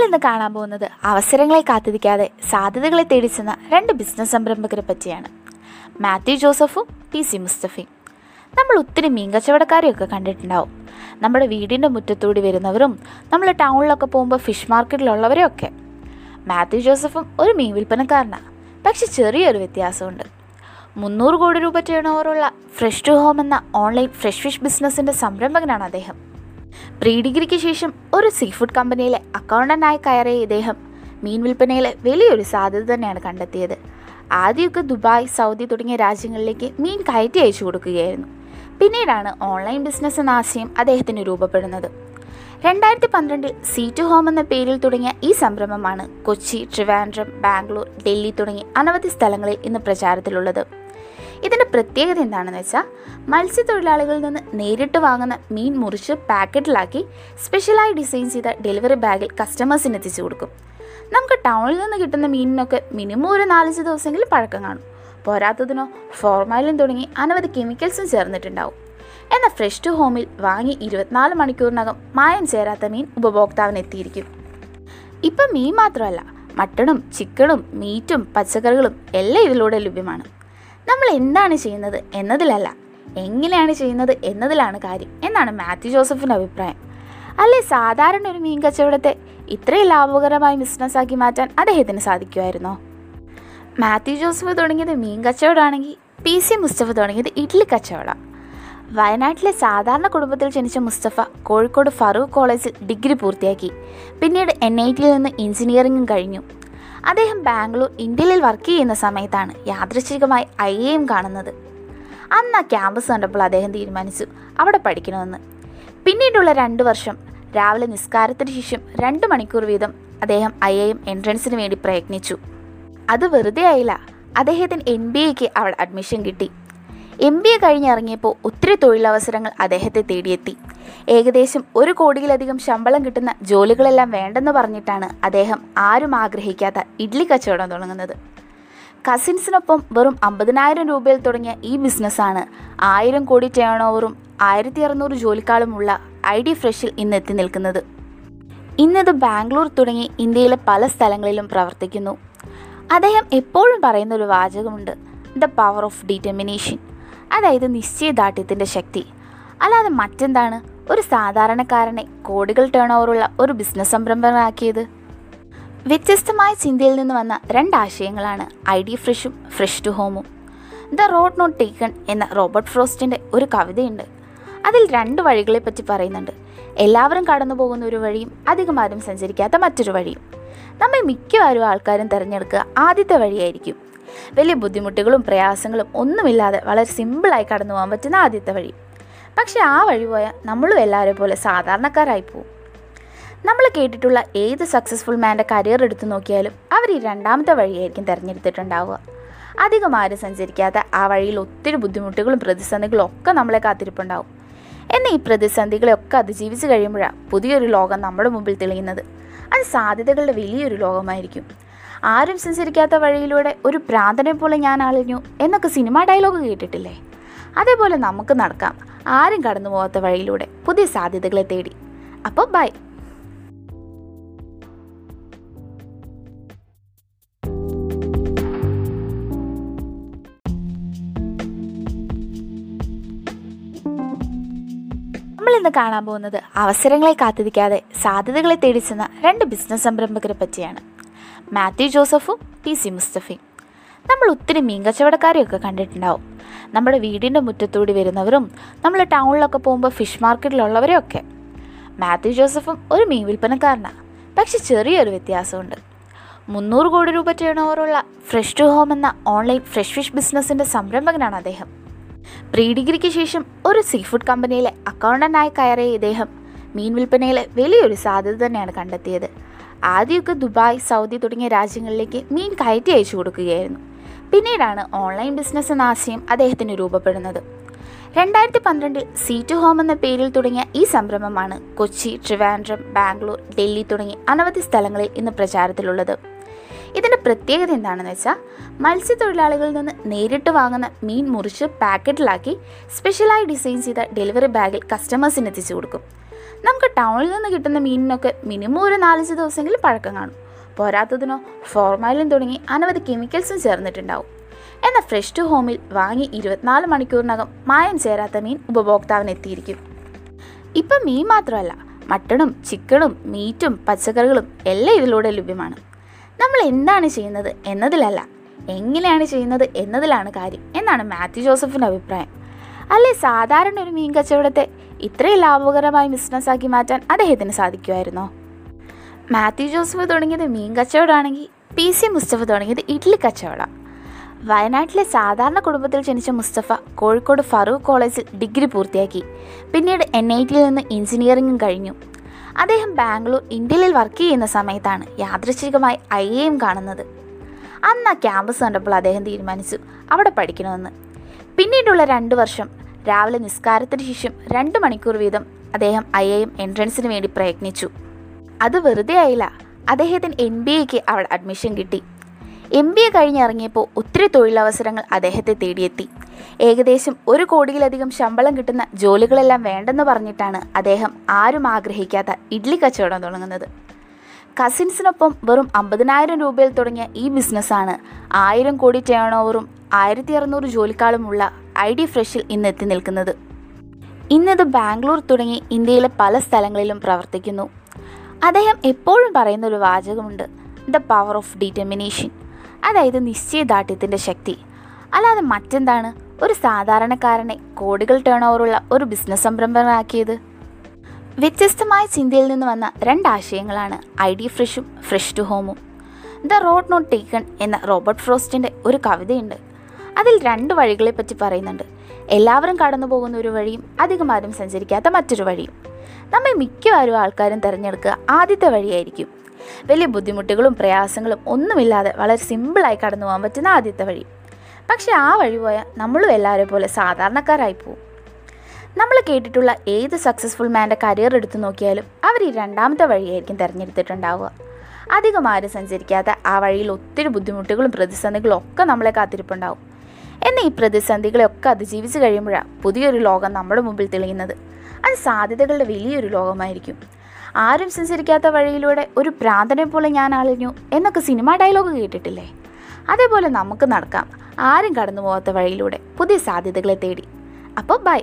നമ്മൾ ഇന്ന് കാണാൻ പോകുന്നത് അവസരങ്ങളെ കാത്തിരിക്കാതെ സാധ്യതകളെ തേടി ചെന്ന രണ്ട് ബിസിനസ് സംരംഭകരെ പറ്റിയാണ്. മാത്യു ജോസഫും പി സി മുസ്തഫയും. നമ്മൾ ഒത്തിരി മീൻ കച്ചവടക്കാരെയൊക്കെ കണ്ടിട്ടുണ്ടാവും. നമ്മുടെ വീടിന്റെ മുറ്റത്തൂടി വരുന്നവരും നമ്മൾ ടൗണിലൊക്കെ പോകുമ്പോൾ ഫിഷ് മാർക്കറ്റിലുള്ളവരെയൊക്കെ മാത്യു ജോസഫും ഒരു മീൻ വിൽപ്പനക്കാരനാണ് പക്ഷെ ചെറിയൊരു വ്യത്യാസമുണ്ട്. മുന്നൂറ് കോടി രൂപ ടേൺ ഓവറുള്ള ഫ്രഷ് ടു ഹോം എന്ന ഓൺലൈൻ ഫ്രഷ് ഫിഷ് ബിസിനസ്സിന്റെ സംരംഭകനാണ് അദ്ദേഹം. പ്രീ ഡിഗ്രിക്ക് ശേഷം ഒരു സീ ഫുഡ് കമ്പനിയിലെ അക്കൗണ്ടന്റായി കയറിയ ഇദ്ദേഹം മീൻ വിൽപ്പനയിലെ വലിയൊരു സാധ്യത തന്നെയാണ് കണ്ടെത്തിയത്. ആദ്യമൊക്കെ ദുബായ് സൗദി തുടങ്ങിയ രാജ്യങ്ങളിലേക്ക് മീൻ കയറ്റി അയച്ചു കൊടുക്കുകയായിരുന്നു. പിന്നീടാണ് ഓൺലൈൻ ബിസിനസ് എന്ന ആശയം അദ്ദേഹത്തിന് രൂപപ്പെടുന്നത്. രണ്ടായിരത്തി പന്ത്രണ്ടിൽ സീ ടു ഹോം എന്ന പേരിൽ തുടങ്ങിയ ഈ സംരംഭമാണ് കൊച്ചി ട്രിവാൻഡ്രം ബാംഗ്ലൂർ ഡൽഹി തുടങ്ങി അനവധി സ്ഥലങ്ങളിൽ ഇന്ന് പ്രചാരത്തിലുള്ളത്. ഇതിന്റെ പ്രത്യേകത എന്താണെന്ന് വെച്ചാൽ മത്സ്യത്തൊഴിലാളികളിൽ നിന്ന് നേരിട്ട് വാങ്ങുന്ന മീൻ മുറിച്ച് പാക്കറ്റിലാക്കി സ്പെഷ്യലായി ഡിസൈൻ ചെയ്ത ഡെലിവറി ബാഗിൽ കസ്റ്റമേഴ്സിന് എത്തിച്ചു കൊടുക്കും. നമുക്ക് ടൗണിൽ നിന്ന് കിട്ടുന്ന മീനിനൊക്കെ മിനിമം ഒരു നാലഞ്ച് ദിവസമെങ്കിലും പഴക്കം കാണും. പോരാത്തതിനോ ഫോർമാലിൻ തുടങ്ങി അനവധി കെമിക്കൽസും ചേർന്നിട്ടുണ്ടാവും. എന്നാൽ ഫ്രഷ് ടു ഹോമിൽ വാങ്ങി ഇരുപത്തിനാല് മണിക്കൂറിനകം മായം ചേരാത്ത മീൻ ഉപഭോക്താവിന് എത്തിയിരിക്കും. ഇപ്പം മീൻ മാത്രമല്ല മട്ടണും ചിക്കണും മീറ്റും പച്ചക്കറികളും എല്ലാം ഇതിലൂടെ ലഭ്യമാണ്. നമ്മൾ എന്താണ് ചെയ്യുന്നത് എന്നതിലല്ല. എങ്ങനെയാണ് ചെയ്യുന്നത് എന്നതിലാണ് കാര്യം. എന്നാണ് മാത്യു ജോസഫിന്റെ അഭിപ്രായം. അല്ലേ സാധാരണ ഒരു മീൻ കച്ചവടത്തെ ഇത്രയും ലാഭകരമായി ബിസിനസ്സാക്കി മാറ്റാൻ അദ്ദേഹത്തിന് സാധിക്കുമായിരുന്നോ? മാത്യു ജോസഫ് തുടങ്ങിയത് മീൻ കച്ചവടമാണെങ്കിൽ പി സി മുസ്തഫ തുടങ്ങിയത് ഇഡ്ഡലി കച്ചവടം. വയനാട്ടിലെ സാധാരണ കുടുംബത്തിൽ ജനിച്ച മുസ്തഫ കോഴിക്കോട് ഫറൂഖ് കോളേജിൽ ഡിഗ്രി പൂർത്തിയാക്കി. പിന്നീട് എൻ ഐ ടിയിൽ നിന്ന് എഞ്ചിനീയറിംഗും കഴിഞ്ഞു. അദ്ദേഹം ബാംഗ്ലൂർ ഇന്ത്യയിൽ വർക്ക് ചെയ്യുന്ന സമയത്താണ് യാദൃശ്ചികമായി ഐ എം കാണുന്നത്. അന്ന് ആ ക്യാമ്പസ് കണ്ടപ്പോൾ അദ്ദേഹം തീരുമാനിച്ചു അവിടെ പഠിക്കണമെന്ന്. പിന്നീടുള്ള രണ്ട് വർഷം രാവിലെ നിസ്കാരത്തിന് ശേഷം രണ്ട് മണിക്കൂർ വീതം അദ്ദേഹം ഐ എം എൻട്രൻസിന് വേണ്ടി പ്രയത്നിച്ചു. അത് വെറുതെ ആയില്ല അദ്ദേഹത്തിന് എം ബി എക്ക് അവിടെ അഡ്മിഷൻ കിട്ടി. എം ബി എ കഴിഞ്ഞിറങ്ങിയപ്പോൾ ഒത്തിരി തൊഴിലവസരങ്ങൾ അദ്ദേഹത്തെ തേടിയെത്തി. ഏകദേശം ഒരു കോടിയിലധികം ശമ്പളം കിട്ടുന്ന ജോലികളെല്ലാം വേണ്ടെന്ന് പറഞ്ഞിട്ടാണ് അദ്ദേഹം ആരും ആഗ്രഹിക്കാത്ത ഇഡ്ലി കച്ചവടം തുടങ്ങുന്നത്. കസിൻസിനൊപ്പം വെറും അമ്പതിനായിരം രൂപയിൽ തുടങ്ങിയ ഈ ബിസിനസ്സാണ് ആയിരം കോടി ടേൺ ഓവറും ആയിരത്തി അറുന്നൂറ് ജോലിക്കാളുമുള്ള ഐ ഡി ഫ്രഷിൽ ഇന്ന് എത്തി നിൽക്കുന്നത്. ഇന്നത് ബാംഗ്ലൂർ തുടങ്ങി ഇന്ത്യയിലെ പല സ്ഥലങ്ങളിലും പ്രവർത്തിക്കുന്നു. അദ്ദേഹം എപ്പോഴും പറയുന്ന ഒരു വാചകമുണ്ട് ദ പവർ ഓഫ് ഡിറ്റർമിനേഷൻ അതായത് നിശ്ചയദാർഢ്യത്തിന്റെ ശക്തി. അല്ലാതെ മറ്റെന്താണ്? ഒരു സാധാരണക്കാരനെ കോടികൾ ടേൺ ഓവറുള്ള ഒരു ബിസിനസ് സംരംഭകനാക്കിയത്. വ്യത്യസ്തമായ ചിന്തയിൽ നിന്ന് വന്ന രണ്ടാശയങ്ങളാണ് ഐ ഡി ഫ്രഷും ഫ്രഷ് ടു ഹോമും. ദ റോഡ് നോട്ട് ടേക്കൺ എന്ന റോബർട്ട് ഫ്രോസ്റ്റിന്റെ ഒരു കവിതയുണ്ട്. അതിൽ രണ്ട് വഴികളെപ്പറ്റി പറയുന്നുണ്ട്. എല്ലാവരും കടന്നു പോകുന്ന ഒരു വഴിയും അധികം ആരും സഞ്ചരിക്കാത്ത മറ്റൊരു വഴിയും. നമ്മെ മിക്കവാറും ആൾക്കാരും തിരഞ്ഞെടുക്കുക ആദ്യത്തെ വഴിയായിരിക്കും. വലിയ ബുദ്ധിമുട്ടുകളും പ്രയാസങ്ങളും ഒന്നുമില്ലാതെ വളരെ സിമ്പിളായി കടന്നു പോകാൻ പറ്റുന്ന ആദ്യത്തെ വഴി. പക്ഷേ ആ വഴി പോയാൽ നമ്മളും എല്ലാവരെ പോലെ സാധാരണക്കാരായി പോവും. നമ്മൾ കേട്ടിട്ടുള്ള ഏത് സക്സസ്ഫുൾ മാന്റെ കരിയർ എടുത്തു നോക്കിയാലും അവർ ഈ രണ്ടാമത്തെ വഴിയായിരിക്കും തിരഞ്ഞെടുത്തിട്ടുണ്ടാവുക. അധികം ആരും സഞ്ചരിക്കാത്ത ആ വഴിയിൽ ഒത്തിരി ബുദ്ധിമുട്ടുകളും പ്രതിസന്ധികളും ഒക്കെ നമ്മളെ കാത്തിരിപ്പുണ്ടാവും. എന്നാൽ ഈ പ്രതിസന്ധികളെയൊക്കെ അതിജീവിച്ച് കഴിയുമ്പോഴാണ് പുതിയൊരു ലോകം നമ്മുടെ മുമ്പിൽ തെളിയുന്നത്. അത് സാധ്യതകളുടെ വലിയൊരു ലോകമായിരിക്കും. ആരും സഞ്ചരിക്കാത്ത വഴിയിലൂടെ ഒരു പ്രാന്തനെ പോലെ ഞാൻ അളിഞ്ഞു എന്നൊക്കെ സിനിമ ഡയലോഗ് കേട്ടിട്ടില്ലേ? അതേപോലെ നമുക്ക് നടക്കാം. ആരും കടന്നു പോകാത്ത വഴിയിലൂടെ പുതിയ സാധ്യതകളെ തേടി. അപ്പോൾ ബൈ. ഇന്ന് കാണാൻ പോകുന്നത് അവസരങ്ങളെ കാത്തിരിക്കാതെ സാധ്യതകളെ തേടിച്ചെന്ന രണ്ട് ബിസിനസ് സംരംഭകരെ പറ്റിയാണ്. മാത്യു ജോസഫും ടി സി മുസ്തഫയും. നമ്മൾ ഒത്തിരി മീൻ കച്ചവടക്കാരെയൊക്കെ കണ്ടിട്ടുണ്ടാവും. നമ്മുടെ വീടിന്റെ മുറ്റത്തൂടി വരുന്നവരും നമ്മൾ ടൗണിലൊക്കെ പോകുമ്പോൾ ഫിഷ് മാർക്കറ്റിലുള്ളവരെയൊക്കെ. മാത്യു ജോസഫും ഒരു മീൻ വിൽപ്പനക്കാരനാണ് പക്ഷെ ചെറിയൊരു വ്യത്യാസമുണ്ട്. മുന്നൂറ് കോടി രൂപ ചെയ്യണവരുള്ള ഫ്രഷ് ടു ഹോം എന്ന ഓൺലൈൻ ഫ്രഷ് ഫിഷ് ബിസിനസ്സിന്റെ സംരംഭകനാണ് അദ്ദേഹം. പ്രീ ഡിഗ്രിക്ക് ശേഷം ഒരു സീ ഫുഡ് കമ്പനിയിലെ അക്കൗണ്ടന്റായി കയറിയ ഇദ്ദേഹം മീൻ വിൽപ്പനയിലെ വലിയൊരു സാധ്യത തന്നെയാണ് കണ്ടെത്തിയത്. ആദ്യമൊക്കെ ദുബായ് സൗദി തുടങ്ങിയ രാജ്യങ്ങളിലേക്ക് മീൻ കയറ്റി അയച്ചു കൊടുക്കുകയായിരുന്നു. പിന്നീടാണ് ഓൺലൈൻ ബിസിനസ് എന്ന ആശയം അദ്ദേഹത്തിന് രൂപപ്പെടുന്നത്. രണ്ടായിരത്തി പന്ത്രണ്ടിൽ സീ ടു ഹോം എന്ന പേരിൽ തുടങ്ങിയ ഈ സംരംഭമാണ് കൊച്ചി ട്രിവാൻഡ്രം ബാംഗ്ലൂർ ഡൽഹി തുടങ്ങി അനവധി സ്ഥലങ്ങളിൽ ഇന്ന് പ്രചാരത്തിലുള്ളത്. ഇതിന്റെ പ്രത്യേകത എന്താണെന്ന് വെച്ചാൽ മത്സ്യത്തൊഴിലാളികളിൽ നിന്ന് നേരിട്ട് വാങ്ങുന്ന മീൻ മുറിച്ച് പാക്കറ്റിലാക്കി സ്പെഷ്യലായി ഡിസൈൻ ചെയ്ത ഡെലിവറി ബാഗിൽ കസ്റ്റമേഴ്സിന് എത്തിച്ചു കൊടുക്കും. നമുക്ക് ടൗണിൽ നിന്ന് കിട്ടുന്ന മീനിനൊക്കെ മിനിമം ഒരു നാലഞ്ച് ദിവസമെങ്കിലും പഴക്കം കാണും. പോരാത്തതിനോ ഫോർമാലിൻ തുടങ്ങി അനവധി കെമിക്കൽസും ചേർന്നിട്ടുണ്ടാവും. എന്നാൽ ഫ്രഷ് ടു ഹോമിൽ വാങ്ങി ഇരുപത്തിനാല് മണിക്കൂറിനകം മായം ചേരാത്ത മീൻ ഉപഭോക്താവിന് എത്തിയിരിക്കും ഇപ്പം മീൻ മാത്രമല്ല മട്ടണും ചിക്കണും മീറ്റും പച്ചക്കറികളും എല്ലാം ഇതിലൂടെ ലഭ്യമാണ്. നമ്മൾ എന്താണ് ചെയ്യുന്നത് എന്നതിലല്ല എങ്ങനെയാണ് ചെയ്യുന്നത് എന്നതിലാണ് കാര്യം എന്നാണ് മാത്യു ജോസഫിന്റെ അഭിപ്രായം. അല്ലെ സാധാരണ ഒരു മീൻ കച്ചവടത്തെ ഇത്രയും ലാഭകരമായി ബിസിനസ്സാക്കി മാറ്റാൻ അദ്ദേഹത്തിന് സാധിക്കുമായിരുന്നോ? മാത്യു ജോസഫ് തുടങ്ങിയത് മീൻ കച്ചവടമാണെങ്കിൽ പി സി മുസ്തഫ തുടങ്ങിയത് ഇഡ്ഡലി കച്ചവടം. വയനാട്ടിലെ സാധാരണ കുടുംബത്തിൽ ജനിച്ച മുസ്തഫ കോഴിക്കോട് ഫറൂഖ് കോളേജിൽ ഡിഗ്രി പൂർത്തിയാക്കി. പിന്നീട് എൻ ഐ ടിയിൽ നിന്ന് എഞ്ചിനീയറിംഗും കഴിഞ്ഞു. അദ്ദേഹം ബാംഗ്ലൂർ ഇന്ത്യയിൽ വർക്ക് ചെയ്യുന്ന സമയത്താണ് യാദൃശ്ചികമായി ഐ എം കാണുന്നത്. അന്ന് ആ ക്യാമ്പസ് കണ്ടപ്പോൾ അദ്ദേഹം തീരുമാനിച്ചു അവിടെ പഠിക്കണമെന്ന്. പിന്നീടുള്ള രണ്ട് വർഷം രാവിലെ നിസ്കാരത്തിന് ശേഷം രണ്ട് മണിക്കൂർ വീതം അദ്ദേഹം ഐ എം എൻട്രൻസിന് വേണ്ടി പ്രയത്നിച്ചു. അത് വെറുതെ ആയില്ല. അദ്ദേഹത്തിന് എം ബി എക്ക് അവിടെ അഡ്മിഷൻ കിട്ടി. എം ബി എ കഴിഞ്ഞിറങ്ങിയപ്പോൾ ഒത്തിരി തൊഴിലവസരങ്ങൾ അദ്ദേഹത്തെ തേടിയെത്തി. ഏകദേശം ഒരു കോടിയിലധികം ശമ്പളം കിട്ടുന്ന ജോലികളെല്ലാം വേണ്ടെന്ന് പറഞ്ഞിട്ടാണ് അദ്ദേഹം ആരും ആഗ്രഹിക്കാത്ത ഇഡ്ലി കച്ചവടം തുടങ്ങുന്നത്. കസിൻസിനൊപ്പം വെറും അമ്പതിനായിരം രൂപയിൽ തുടങ്ങിയ ഈ ബിസിനസ്സാണ് ആയിരം കോടി ടേൺ ഓവറും ആയിരത്തി അറുന്നൂറ് ജോലിക്കാളുമുള്ള ഐ ഡി ഫ്രഷിൽ ഇന്ന് എത്തി നിൽക്കുന്നത്. ഇന്നത് ബാംഗ്ലൂർ തുടങ്ങി ഇന്ത്യയിലെ പല സ്ഥലങ്ങളിലും പ്രവർത്തിക്കുന്നു. അദ്ദേഹം എപ്പോഴും പറയുന്ന ഒരു വാചകമുണ്ട്. ദ പവർ ഓഫ് ഡിറ്റർമിനേഷൻ അതായത് നിശ്ചയദാർഢ്യത്തിന്റെ ശക്തി. അല്ലാതെ മറ്റെന്താണ്? ഒരു സാധാരണക്കാരനെ കോടികൾ ടേൺ ഓവറുള്ള ഒരു ബിസിനസ് സംരംഭമാക്കിയത് വ്യത്യസ്തമായ ചിന്തയിൽ നിന്ന് വന്ന രണ്ടാശയങ്ങളാണ് ഐ ഡി ഫ്രഷും ഫ്രഷ് ടു ഹോമും. ദ റോഡ് നോട്ട് ടേക്കൺ എന്ന റോബർട്ട് ഫ്രോസ്റ്റിന്റെ ഒരു കവിതയുണ്ട്. അതിൽ രണ്ട് വഴികളെപ്പറ്റി പറയുന്നുണ്ട്. എല്ലാവരും കടന്നു പോകുന്ന ഒരു വഴിയും അധികമാരും സഞ്ചരിക്കാത്ത മറ്റൊരു വഴിയും. നമ്മൾ മിക്കവാറും ആൾക്കാരും തിരഞ്ഞെടുക്കുക ആദ്യത്തെ വഴിയായിരിക്കും. വലിയ ബുദ്ധിമുട്ടുകളും പ്രയാസങ്ങളും ഒന്നുമില്ലാതെ വളരെ സിമ്പിളായി കടന്നു പോകാൻ പറ്റുന്ന ആദ്യത്തെ വഴി. പക്ഷേ ആ വഴി പോയാൽ നമ്മളും എല്ലാവരെ പോലെ സാധാരണക്കാരായി പോവും. നമ്മൾ കേട്ടിട്ടുള്ള ഏത് സക്സസ്ഫുൾ മാന്റെ കരിയർ എടുത്തു നോക്കിയാലും അവർ ഈ രണ്ടാമത്തെ വഴിയായിരിക്കും തിരഞ്ഞെടുത്തിട്ടുണ്ടാവുക. അധികം ആരും സഞ്ചരിക്കാത്ത ആ വഴിയിൽ ഒത്തിരി ബുദ്ധിമുട്ടുകളും പ്രതിസന്ധികളും ഒക്കെ നമ്മളെ കാത്തിരിപ്പുണ്ടാവും. എന്നാൽ ഈ പ്രതിസന്ധികളെയൊക്കെ അതിജീവിച്ച് കഴിയുമ്പോഴാണ് പുതിയൊരു ലോകം നമ്മുടെ മുമ്പിൽ തെളിയുന്നത്. അത് സാധ്യതകളുടെ വലിയൊരു ലോകമായിരിക്കും. ആരും സഞ്ചരിക്കാത്ത വഴിയിലൂടെ ഒരു പ്രാന്തനെ പോലെ ഞാൻ അളിഞ്ഞു എന്നൊക്കെ സിനിമ ഡയലോഗ് കേട്ടിട്ടില്ലേ? അതേപോലെ നമുക്ക് നടക്കാം. ആരും കടന്നു പോകാത്ത വഴിയിലൂടെ പുതിയ സാധ്യതകളെ തേടി. അപ്പോൾ ബൈ.